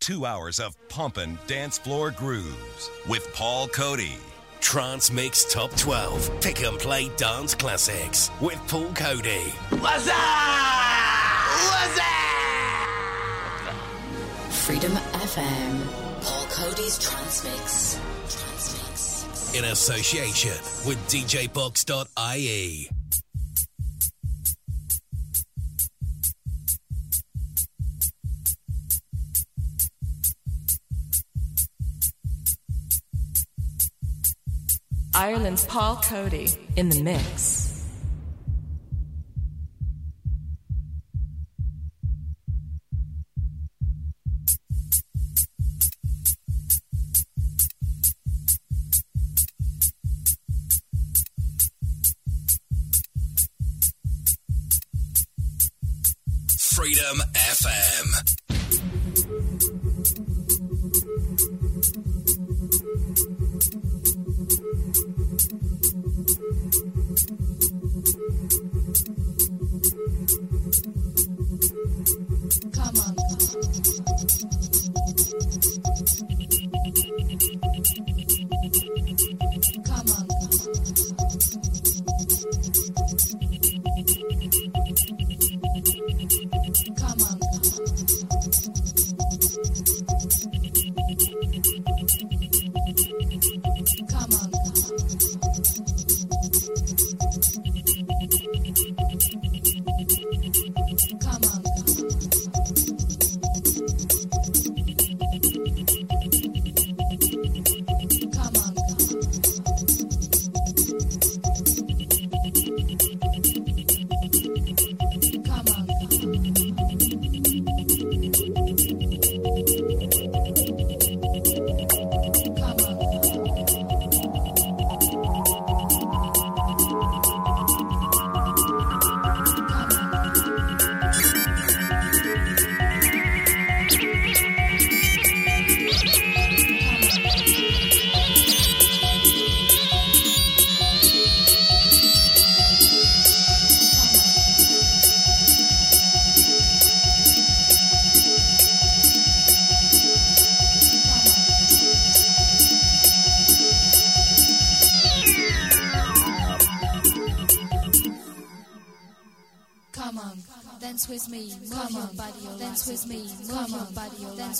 Two hours of pumping dance floor grooves with Paul Coady. Trance Mix Top 12. Pick and play dance classics with Paul Coady. What's up? What's up? Freedom FM. Paul Coady's Trance Mix. Trance Mix. In association with DJBox.ie. Ireland's Paul Coady in the mix. Freedom FM.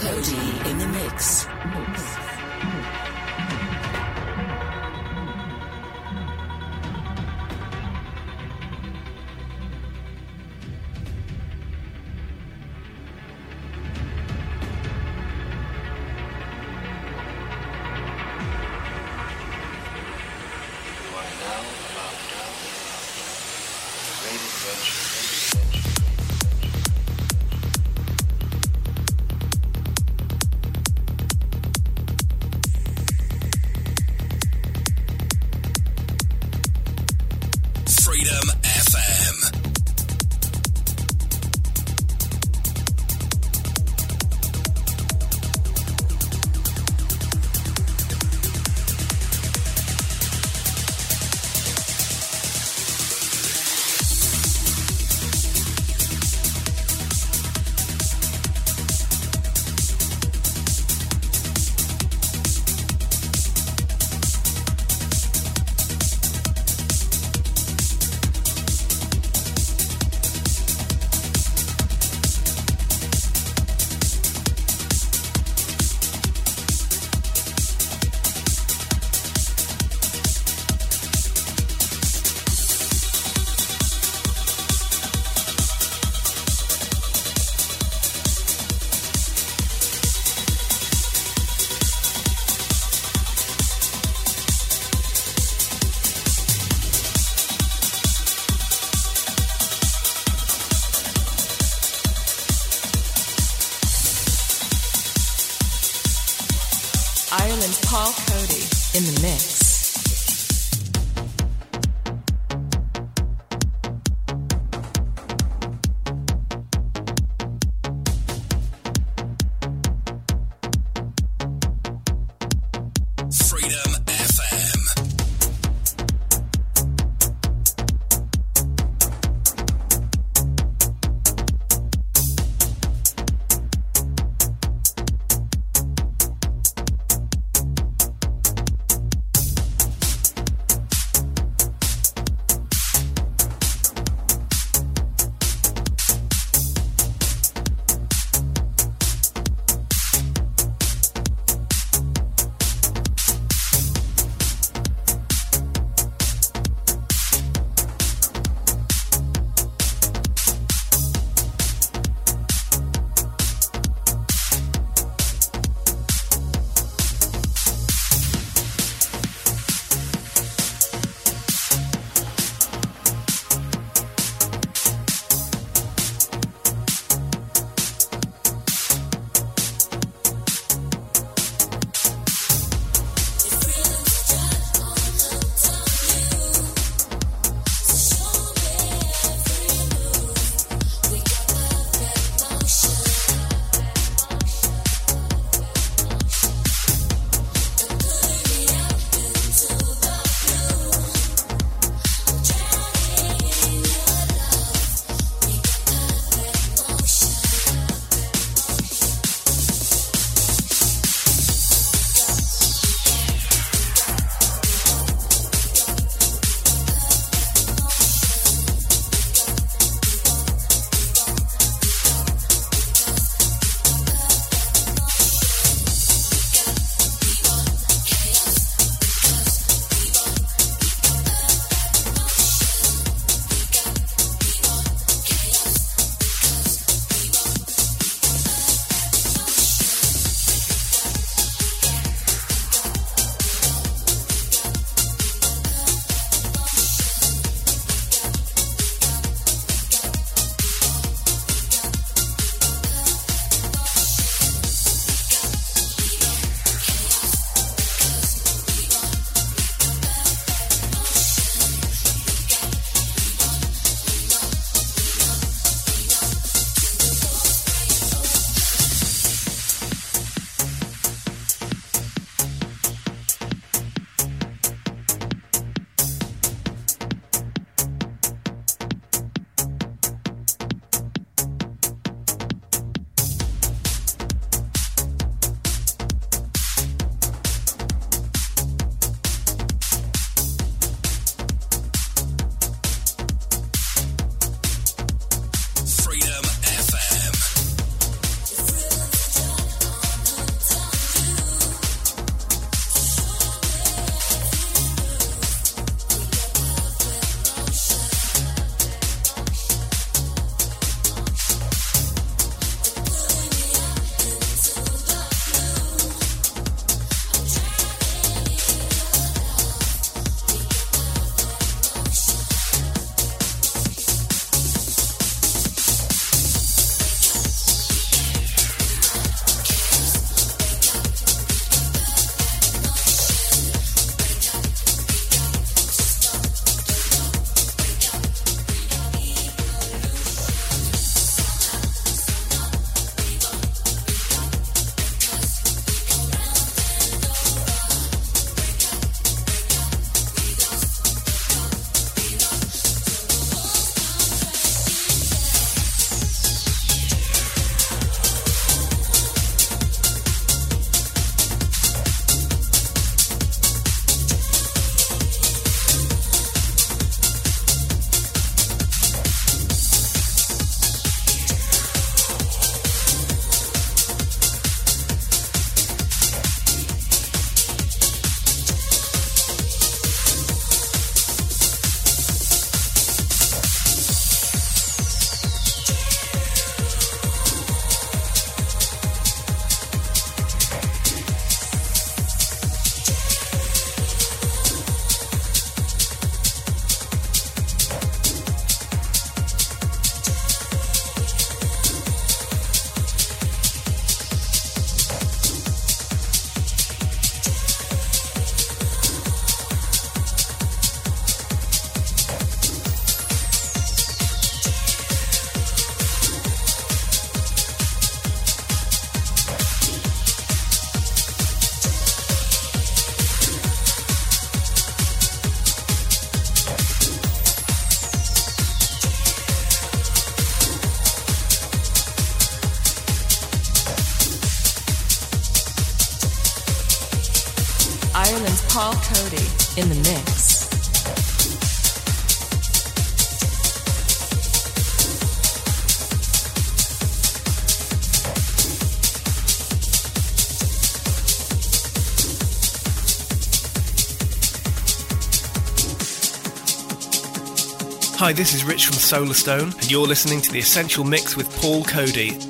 Coady in the mix. in the mix. Hi, this is Rich from Solarstone, and you're listening to The Essential Mix with Paul Coady.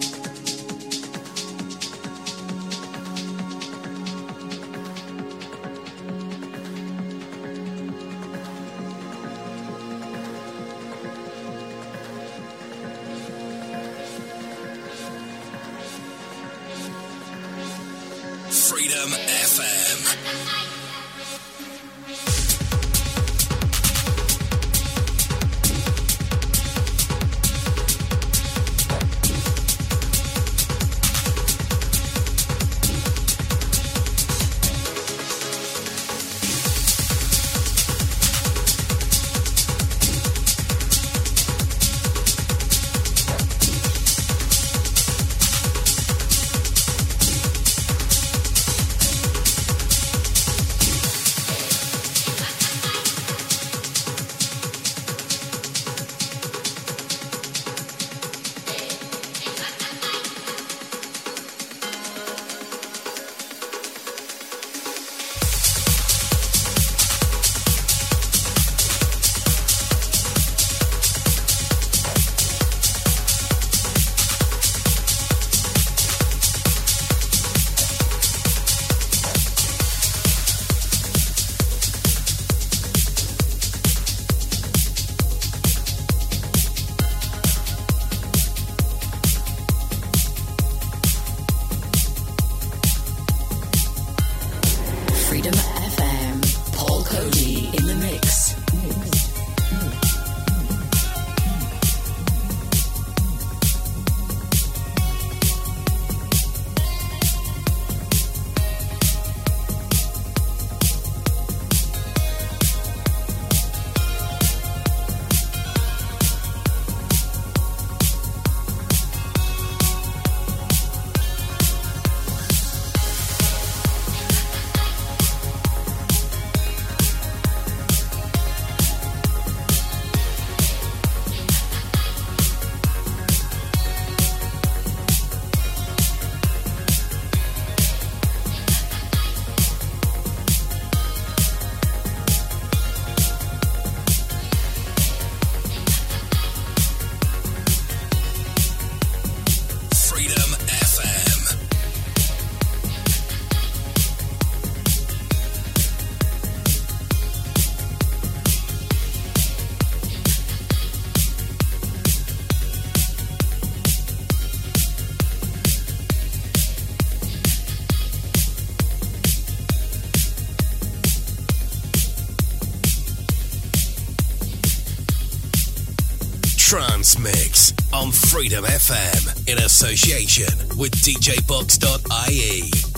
Freedom FM in association with DJBox.ie.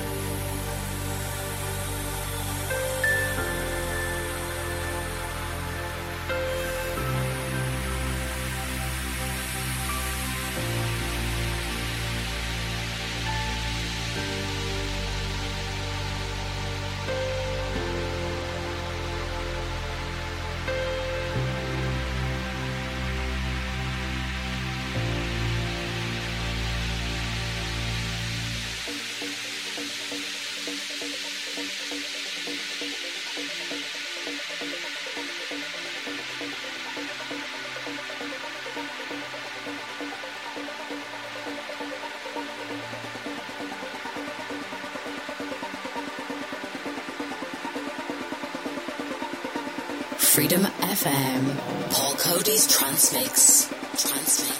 Freedom FM. Paul Coady's Transmix. Trance Mix.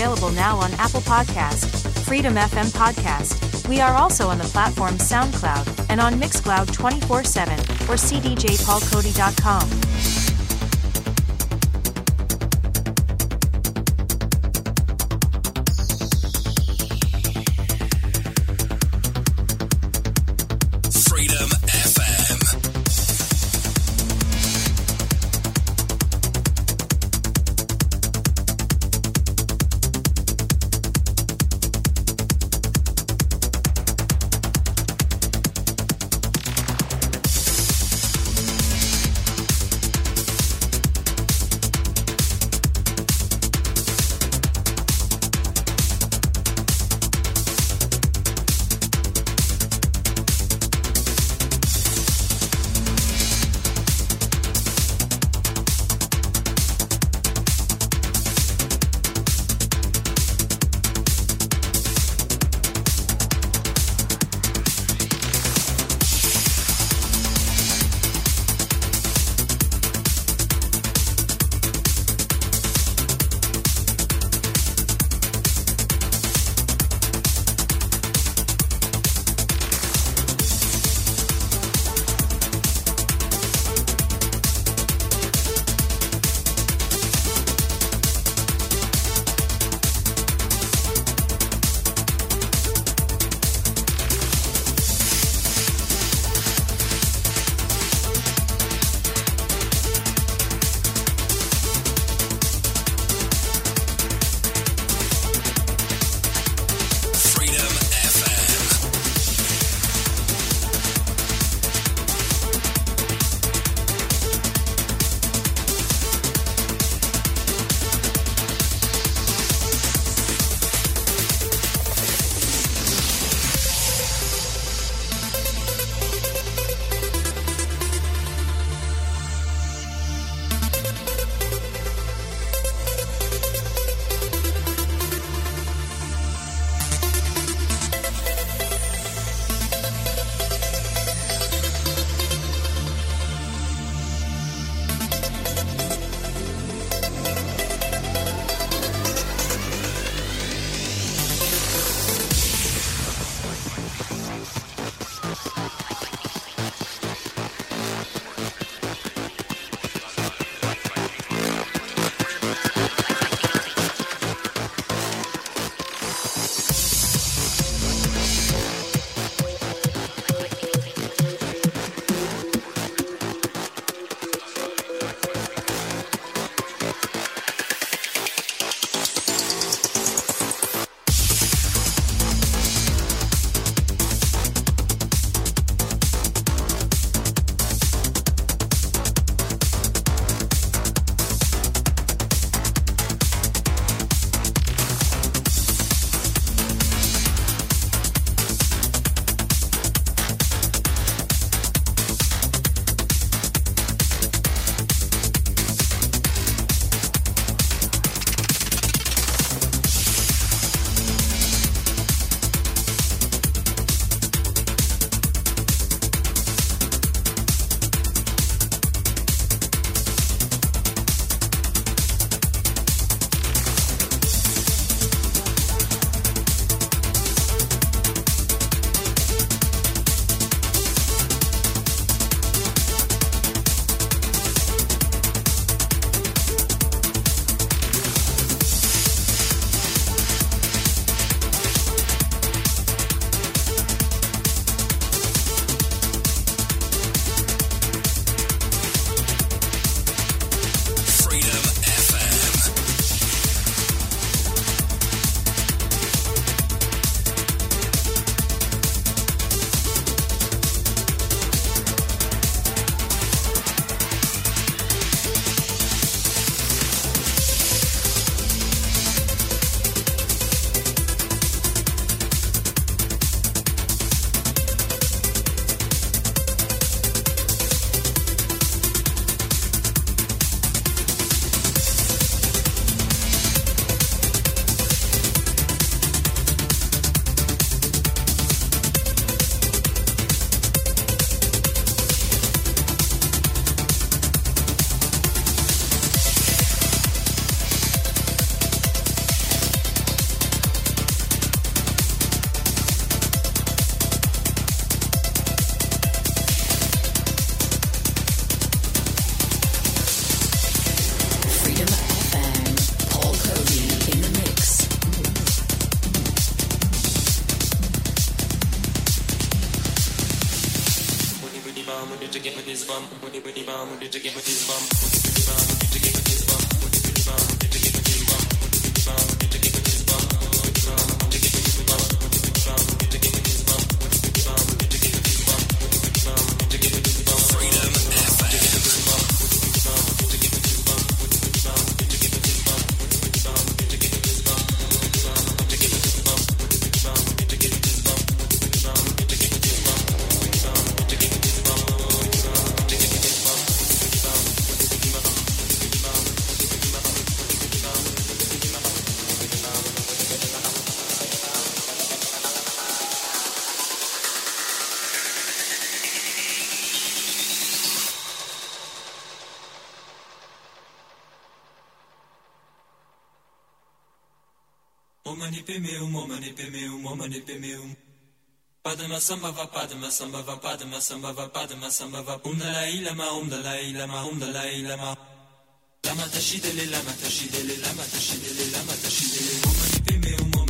Available now on Apple Podcast, Freedom FM Podcast. We are also on the platform SoundCloud and on Mixcloud 24/7 or cdjpaulcody.com. um, did you mani pe meu, mo mani pe meu, mo mani pe meu. Padma samba va padma samba va padma samba va padma samba va um dalai lama um dalai lama um dalai lama. Lama tashidele lama tashidele lama tashidele lama tashidele mo mani pe meu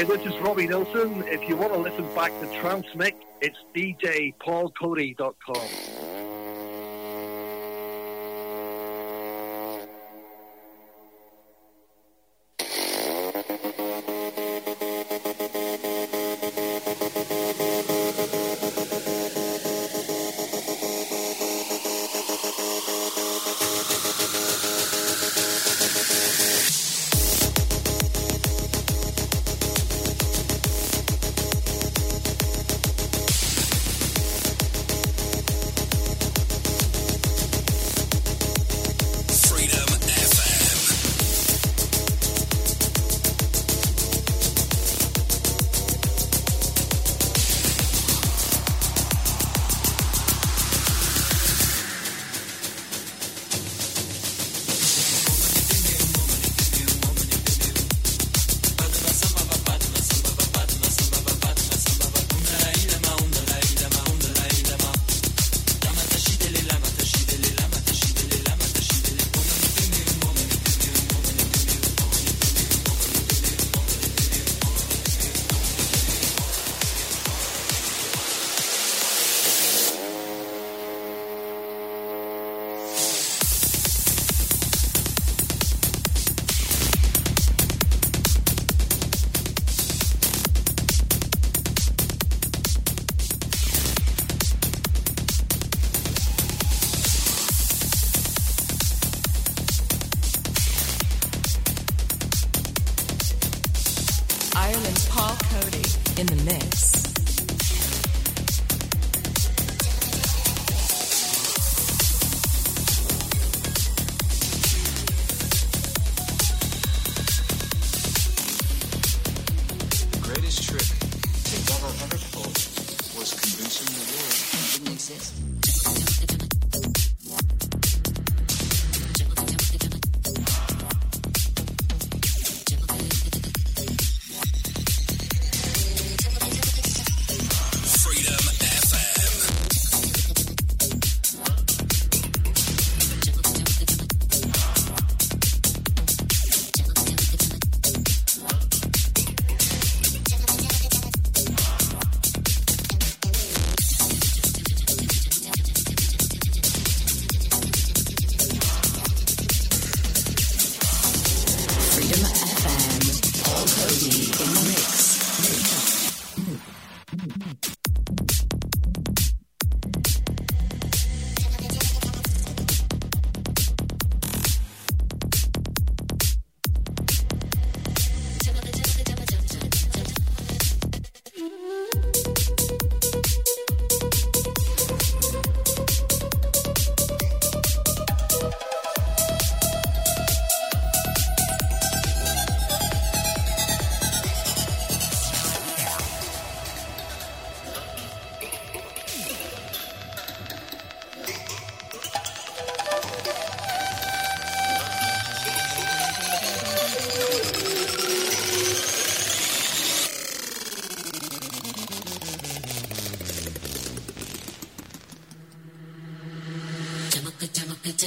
Hi, this is Robbie Nilsson. If you want to listen back to Trance Mix, it's djpaulcody.com.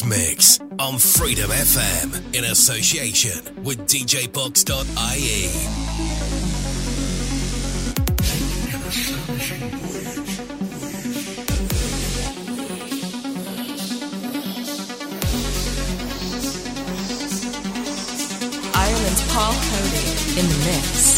Mix on Freedom FM in association with DJBox.ie. Ireland's Paul Coady in the mix.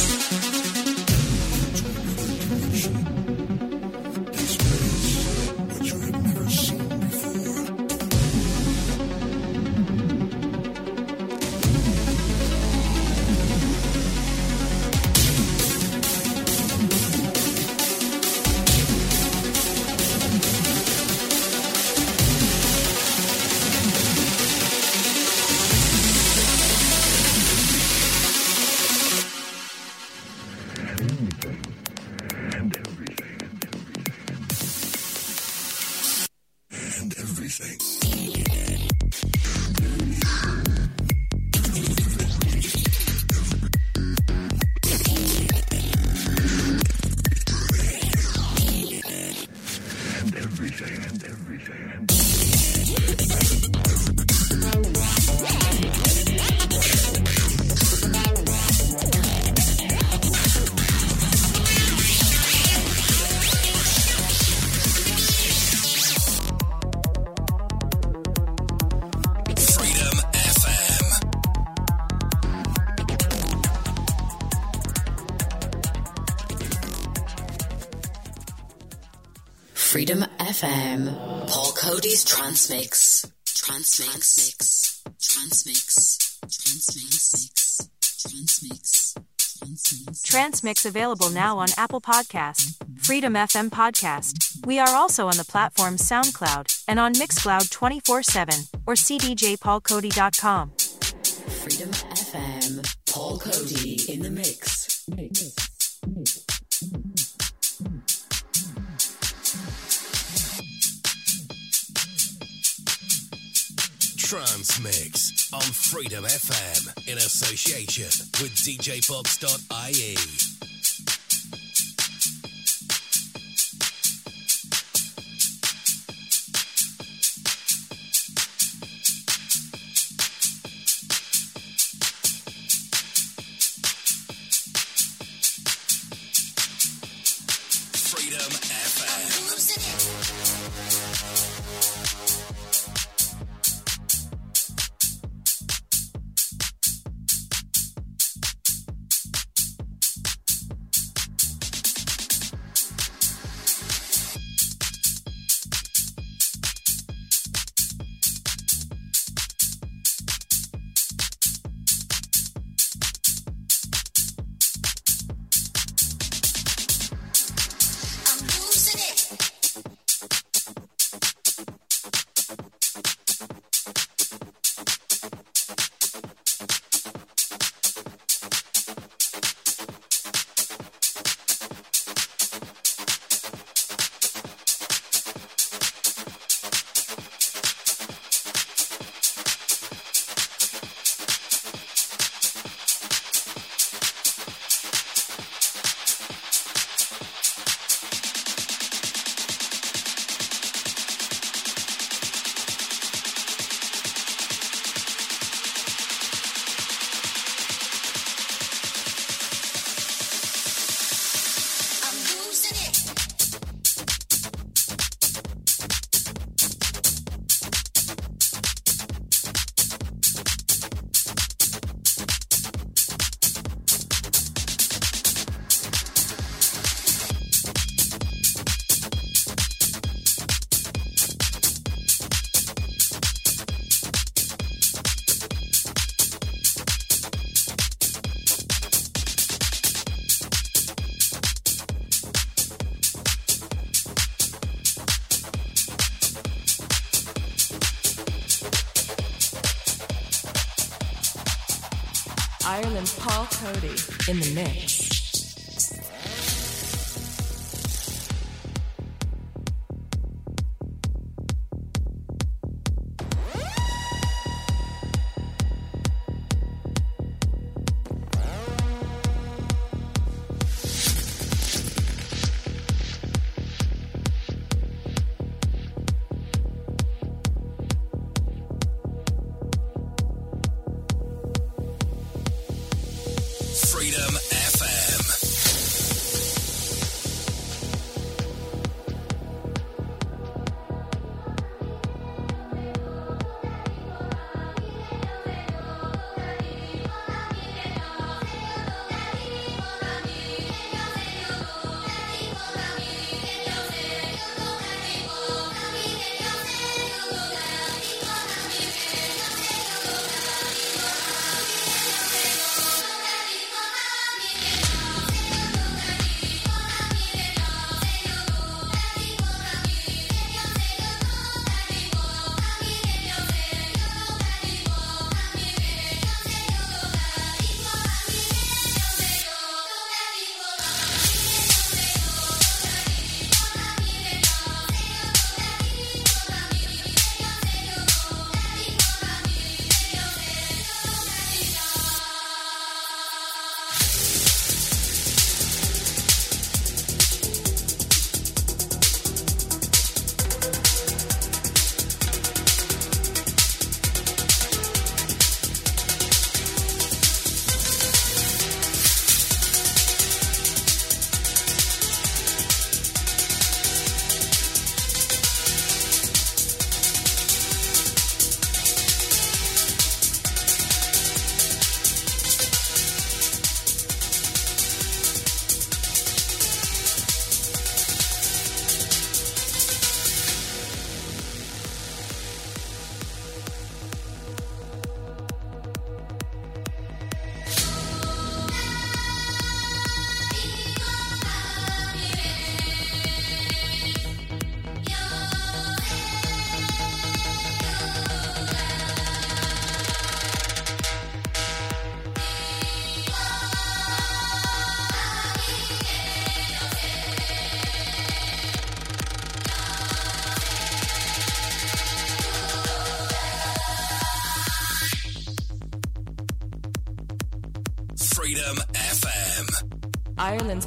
Trance Mix. Transmix. Trance Mix. Transmix. Trance Mix. Transmix. Trance Mix available now on Apple Podcast, Freedom FM Podcast. We are also on the platform SoundCloud and on Mixcloud 24/7 or cdjpaulcody.com. Freedom FM. Paul Coady in the mix. Trance Mix on Freedom FM in association with DJBox.ie.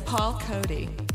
Paul Coady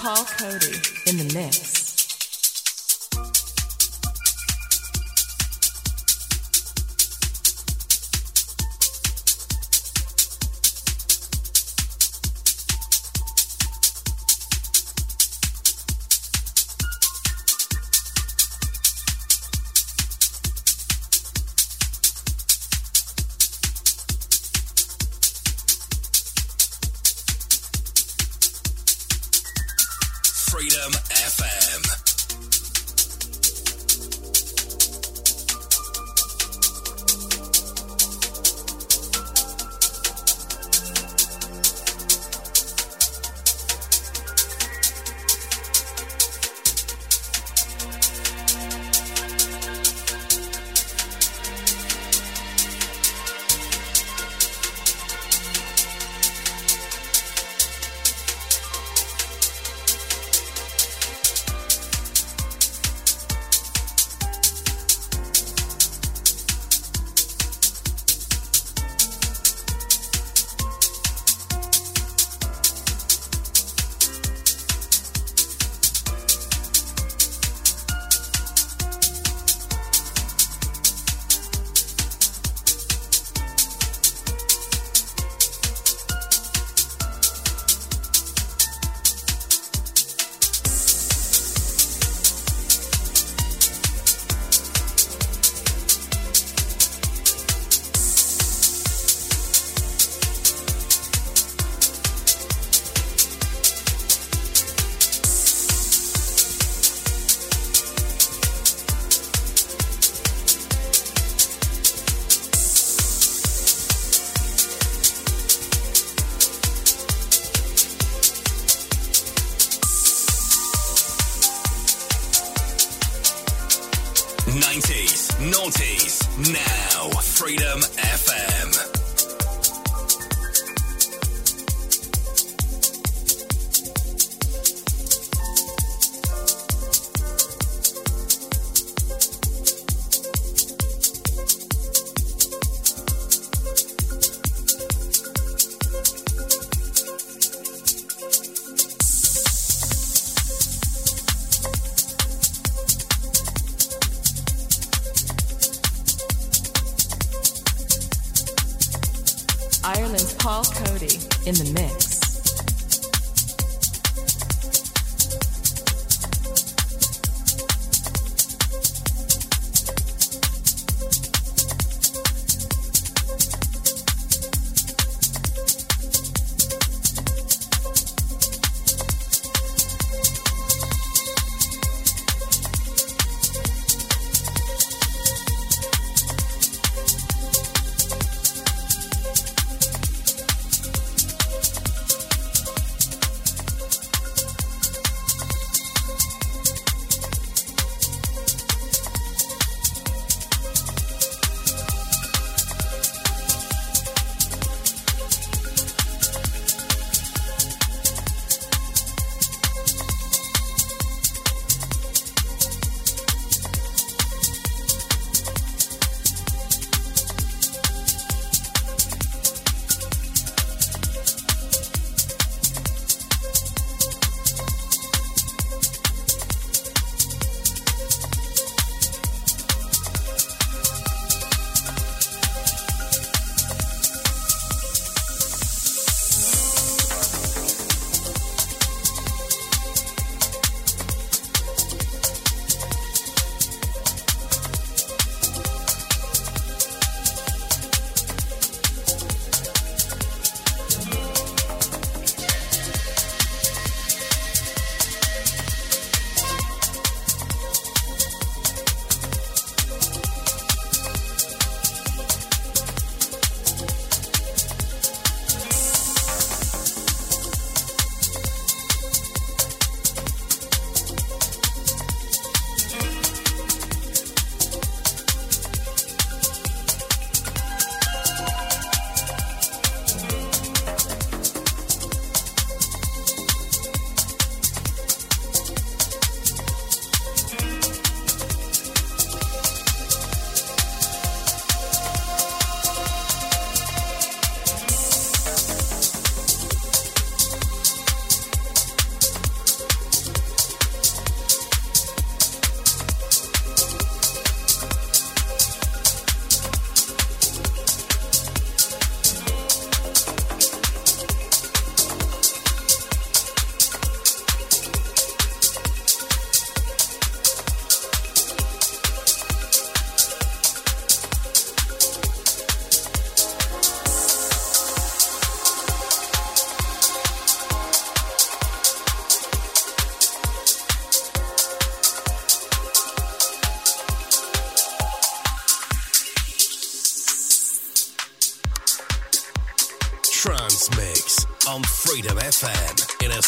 Paul Coady in the mix. Freedom FM.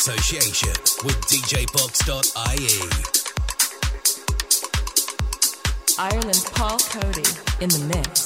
Association with DJBox.ie. Ireland's Paul Coady in the mix.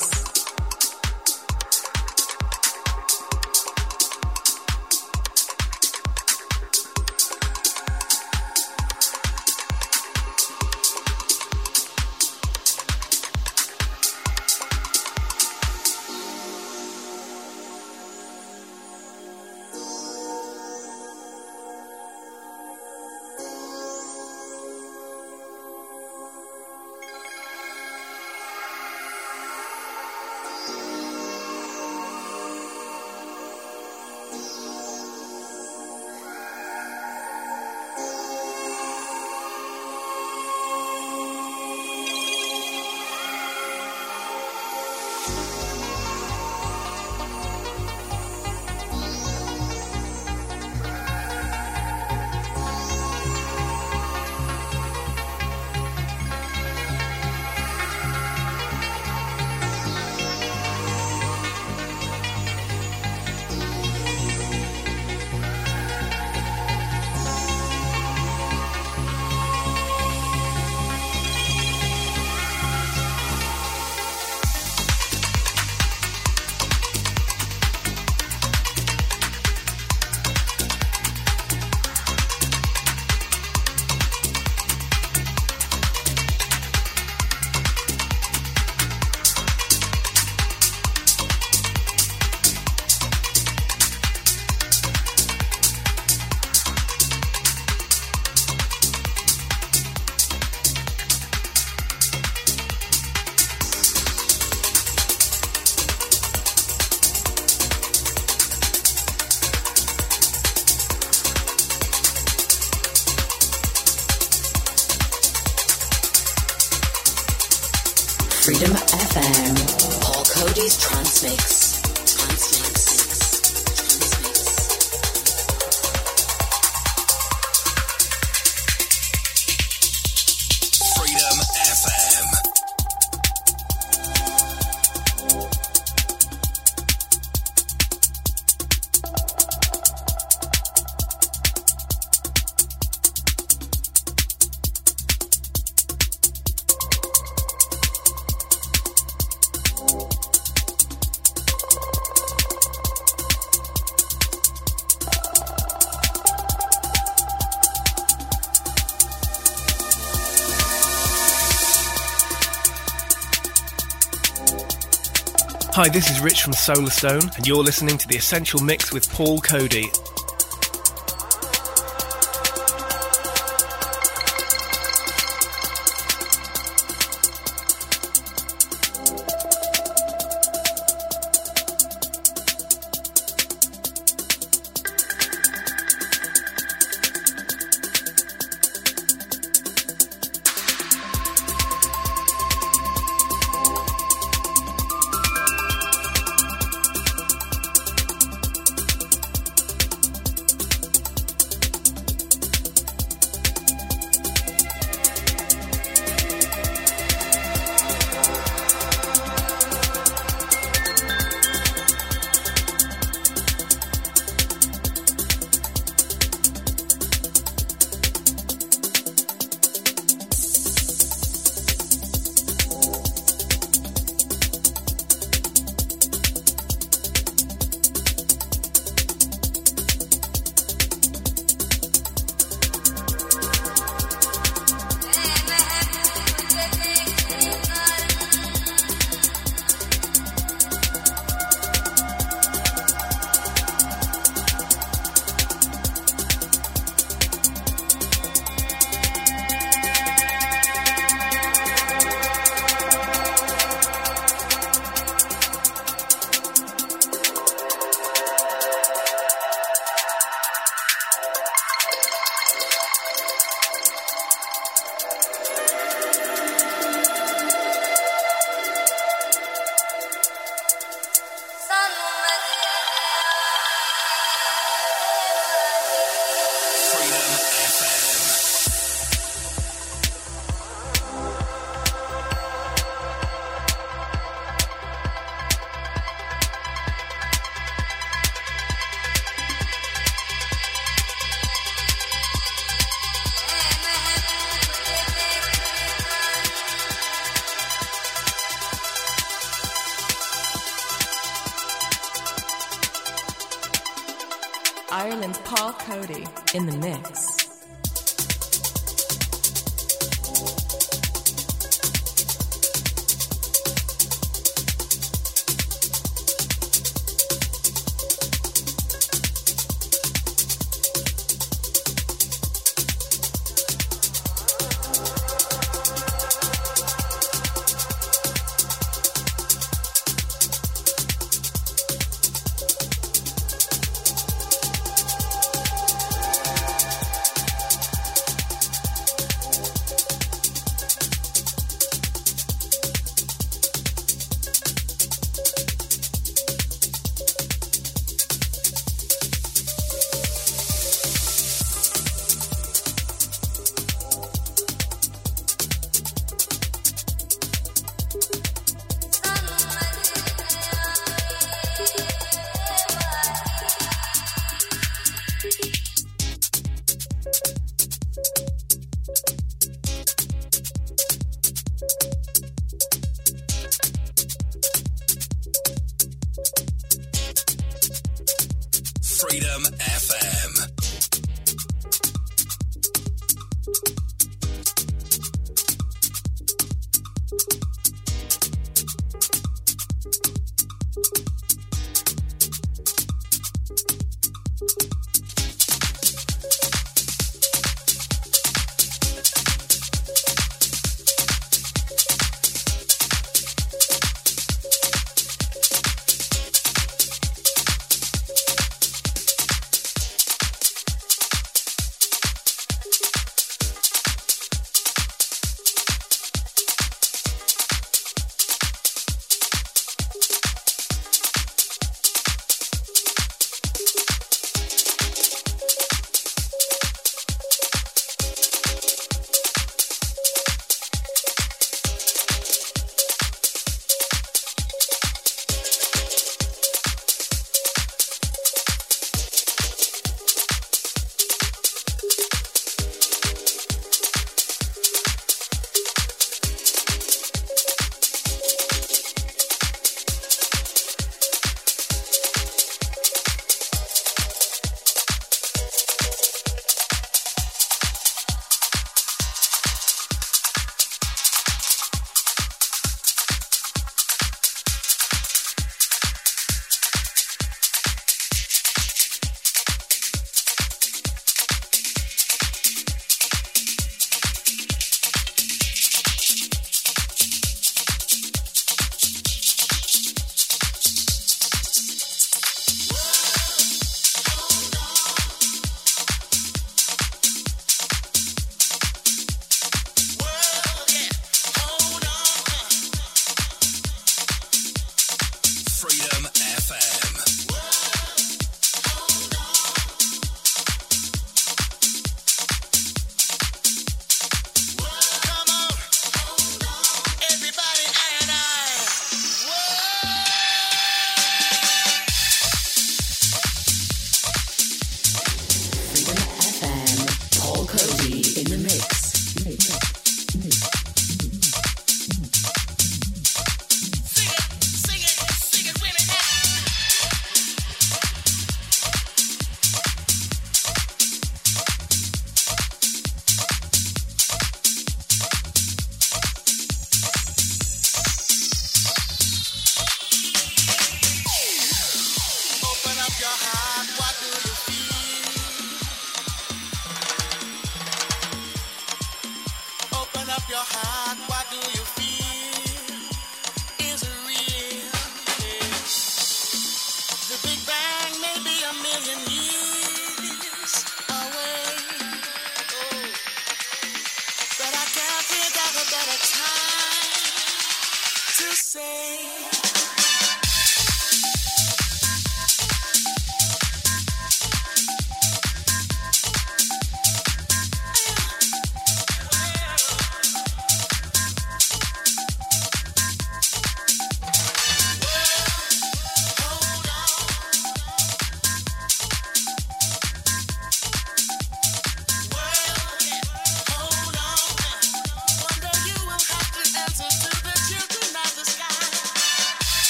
Hi, this is Rich from Solarstone, and you're listening to the Essential Mix with Paul Coady.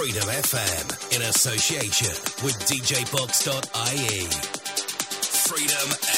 Freedom FM in association with DJBox.ie. Freedom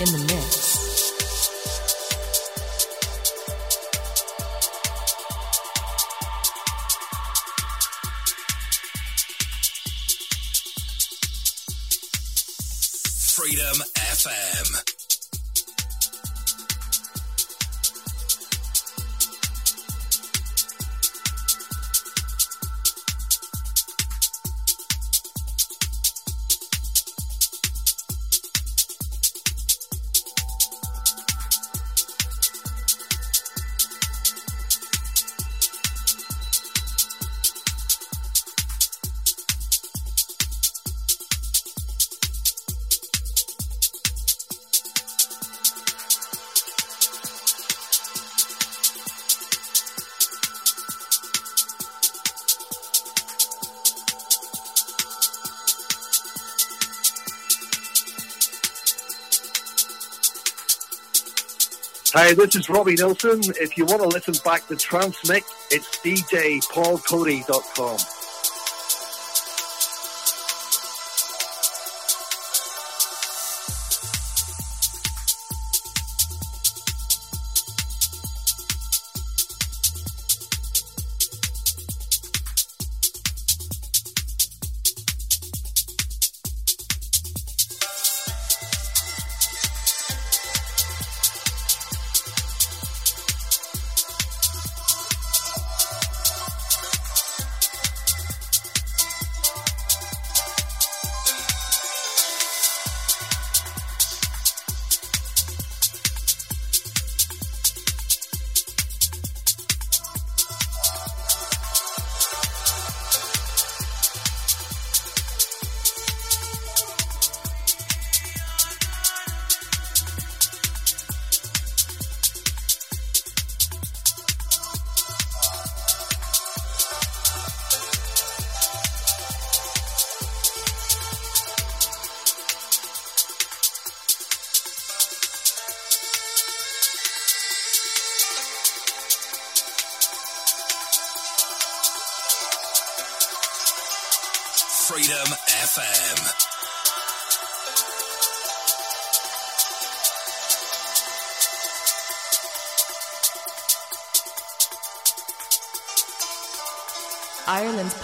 in the mix. Hi, this is Robbie Nelson. If you want to listen back to Trance Mix, it's djpaulcoady.com.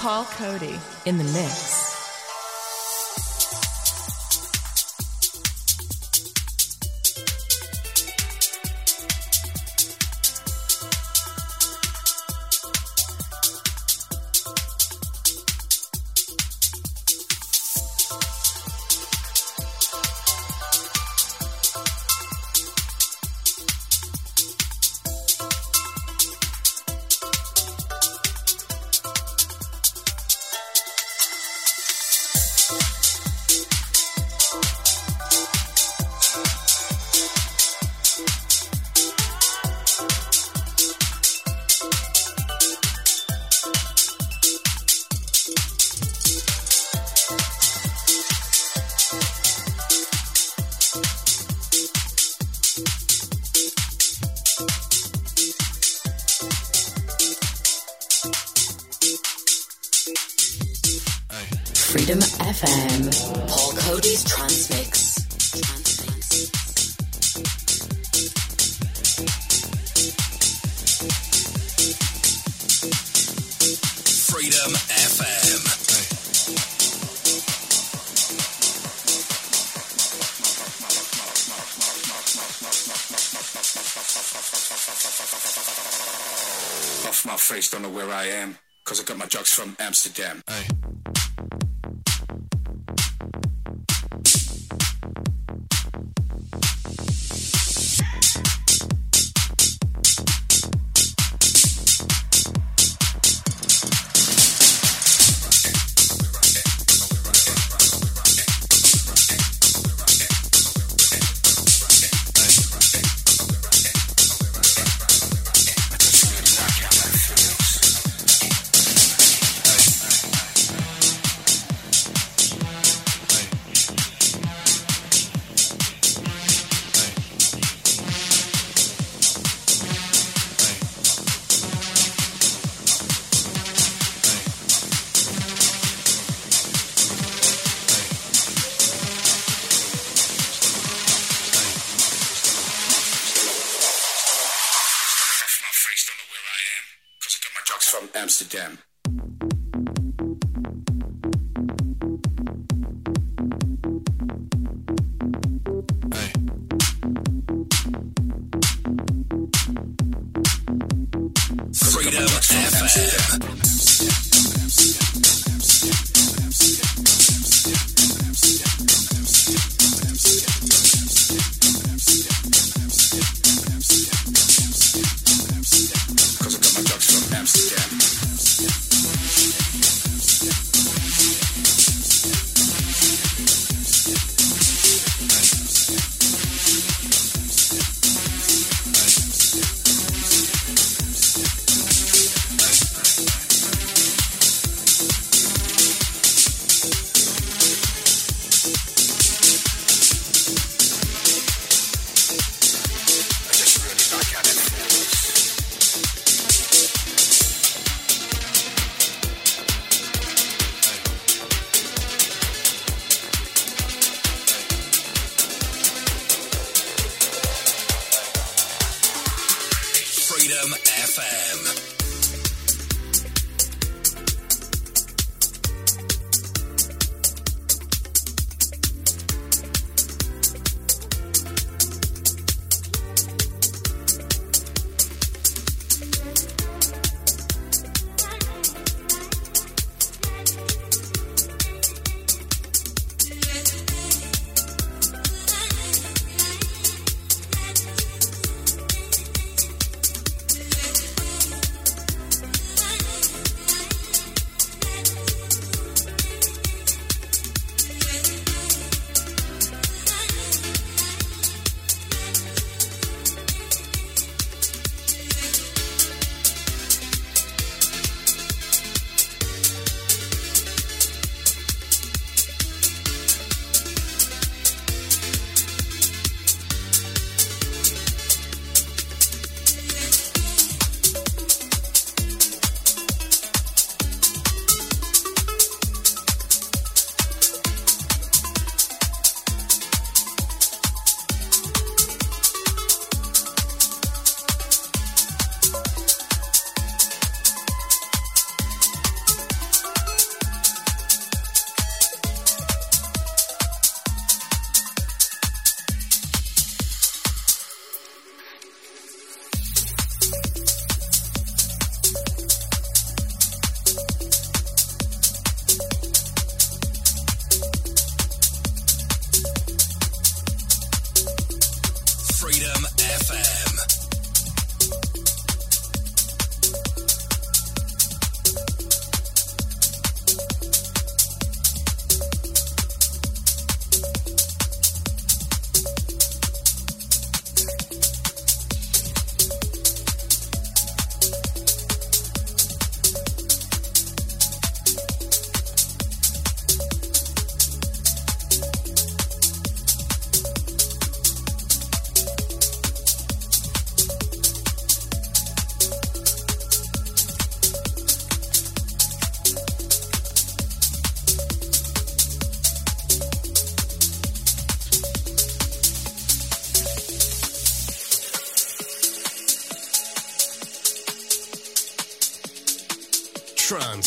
Paul Coady in the mix. Amsterdam.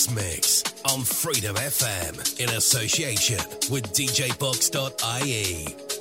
Trance Mix on Freedom FM in association with DJBox.ie.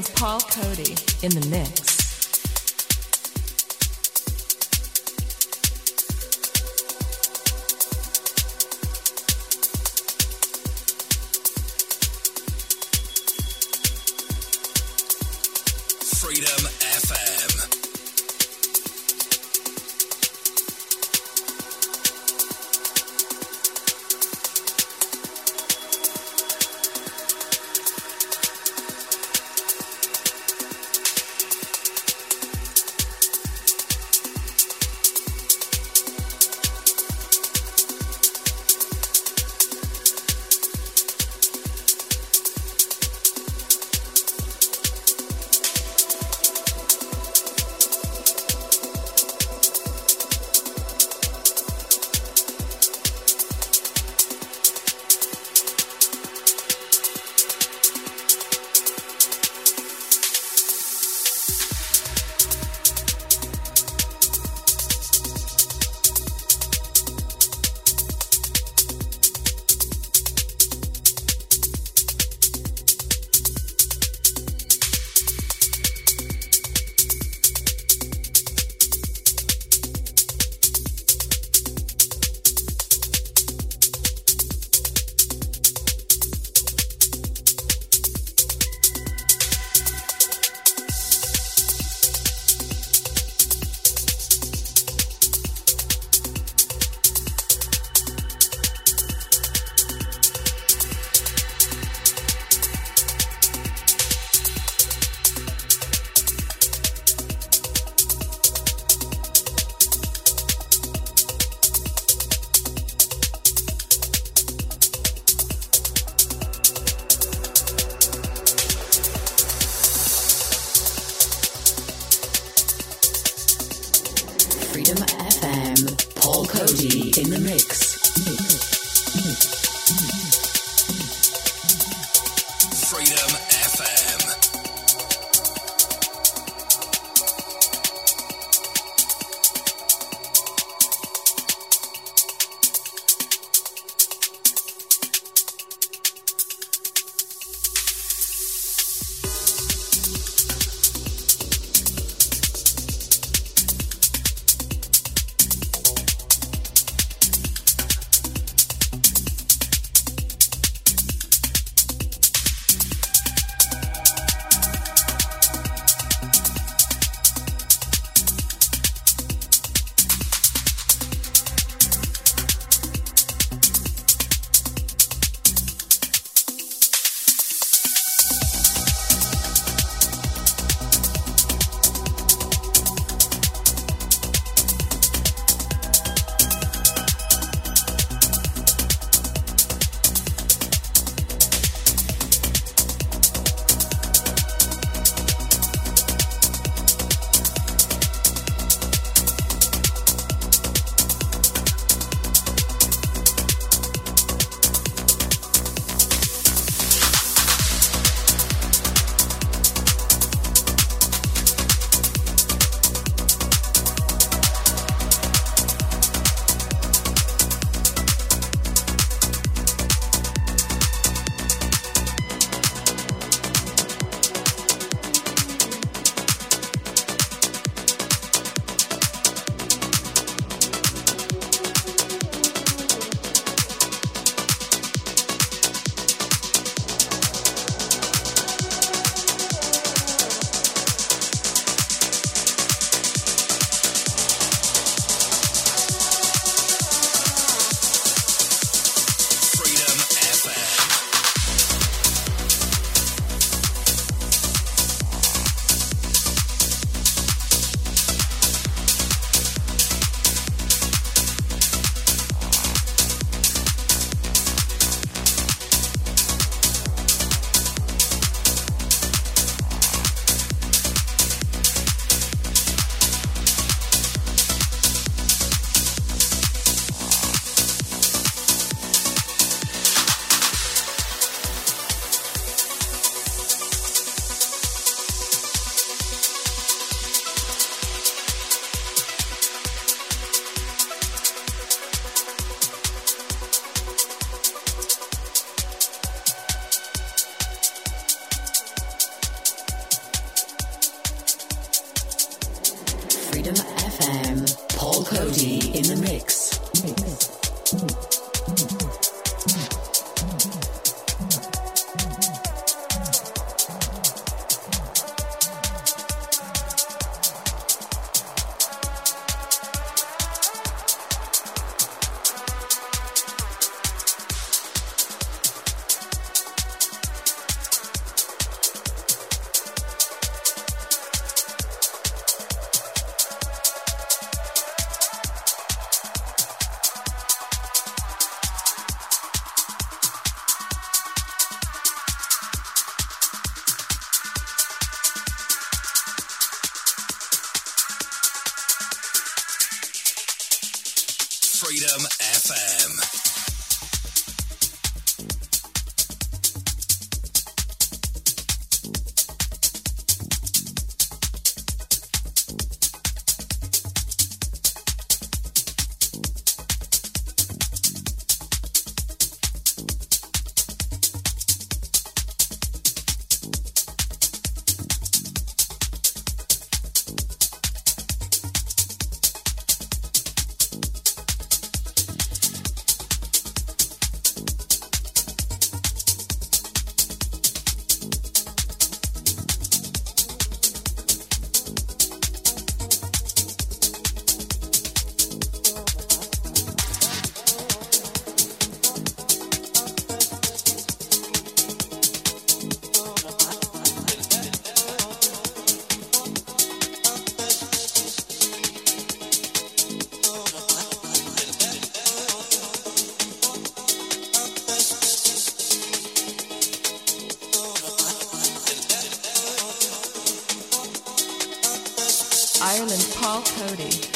Paul Coady in the mix.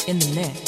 In the mix.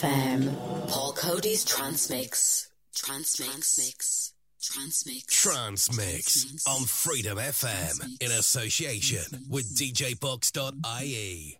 FM. Paul Coady's Transmix. Trance Mix. Transmix. Trance Mix on Freedom FM in association with DJBox.ie.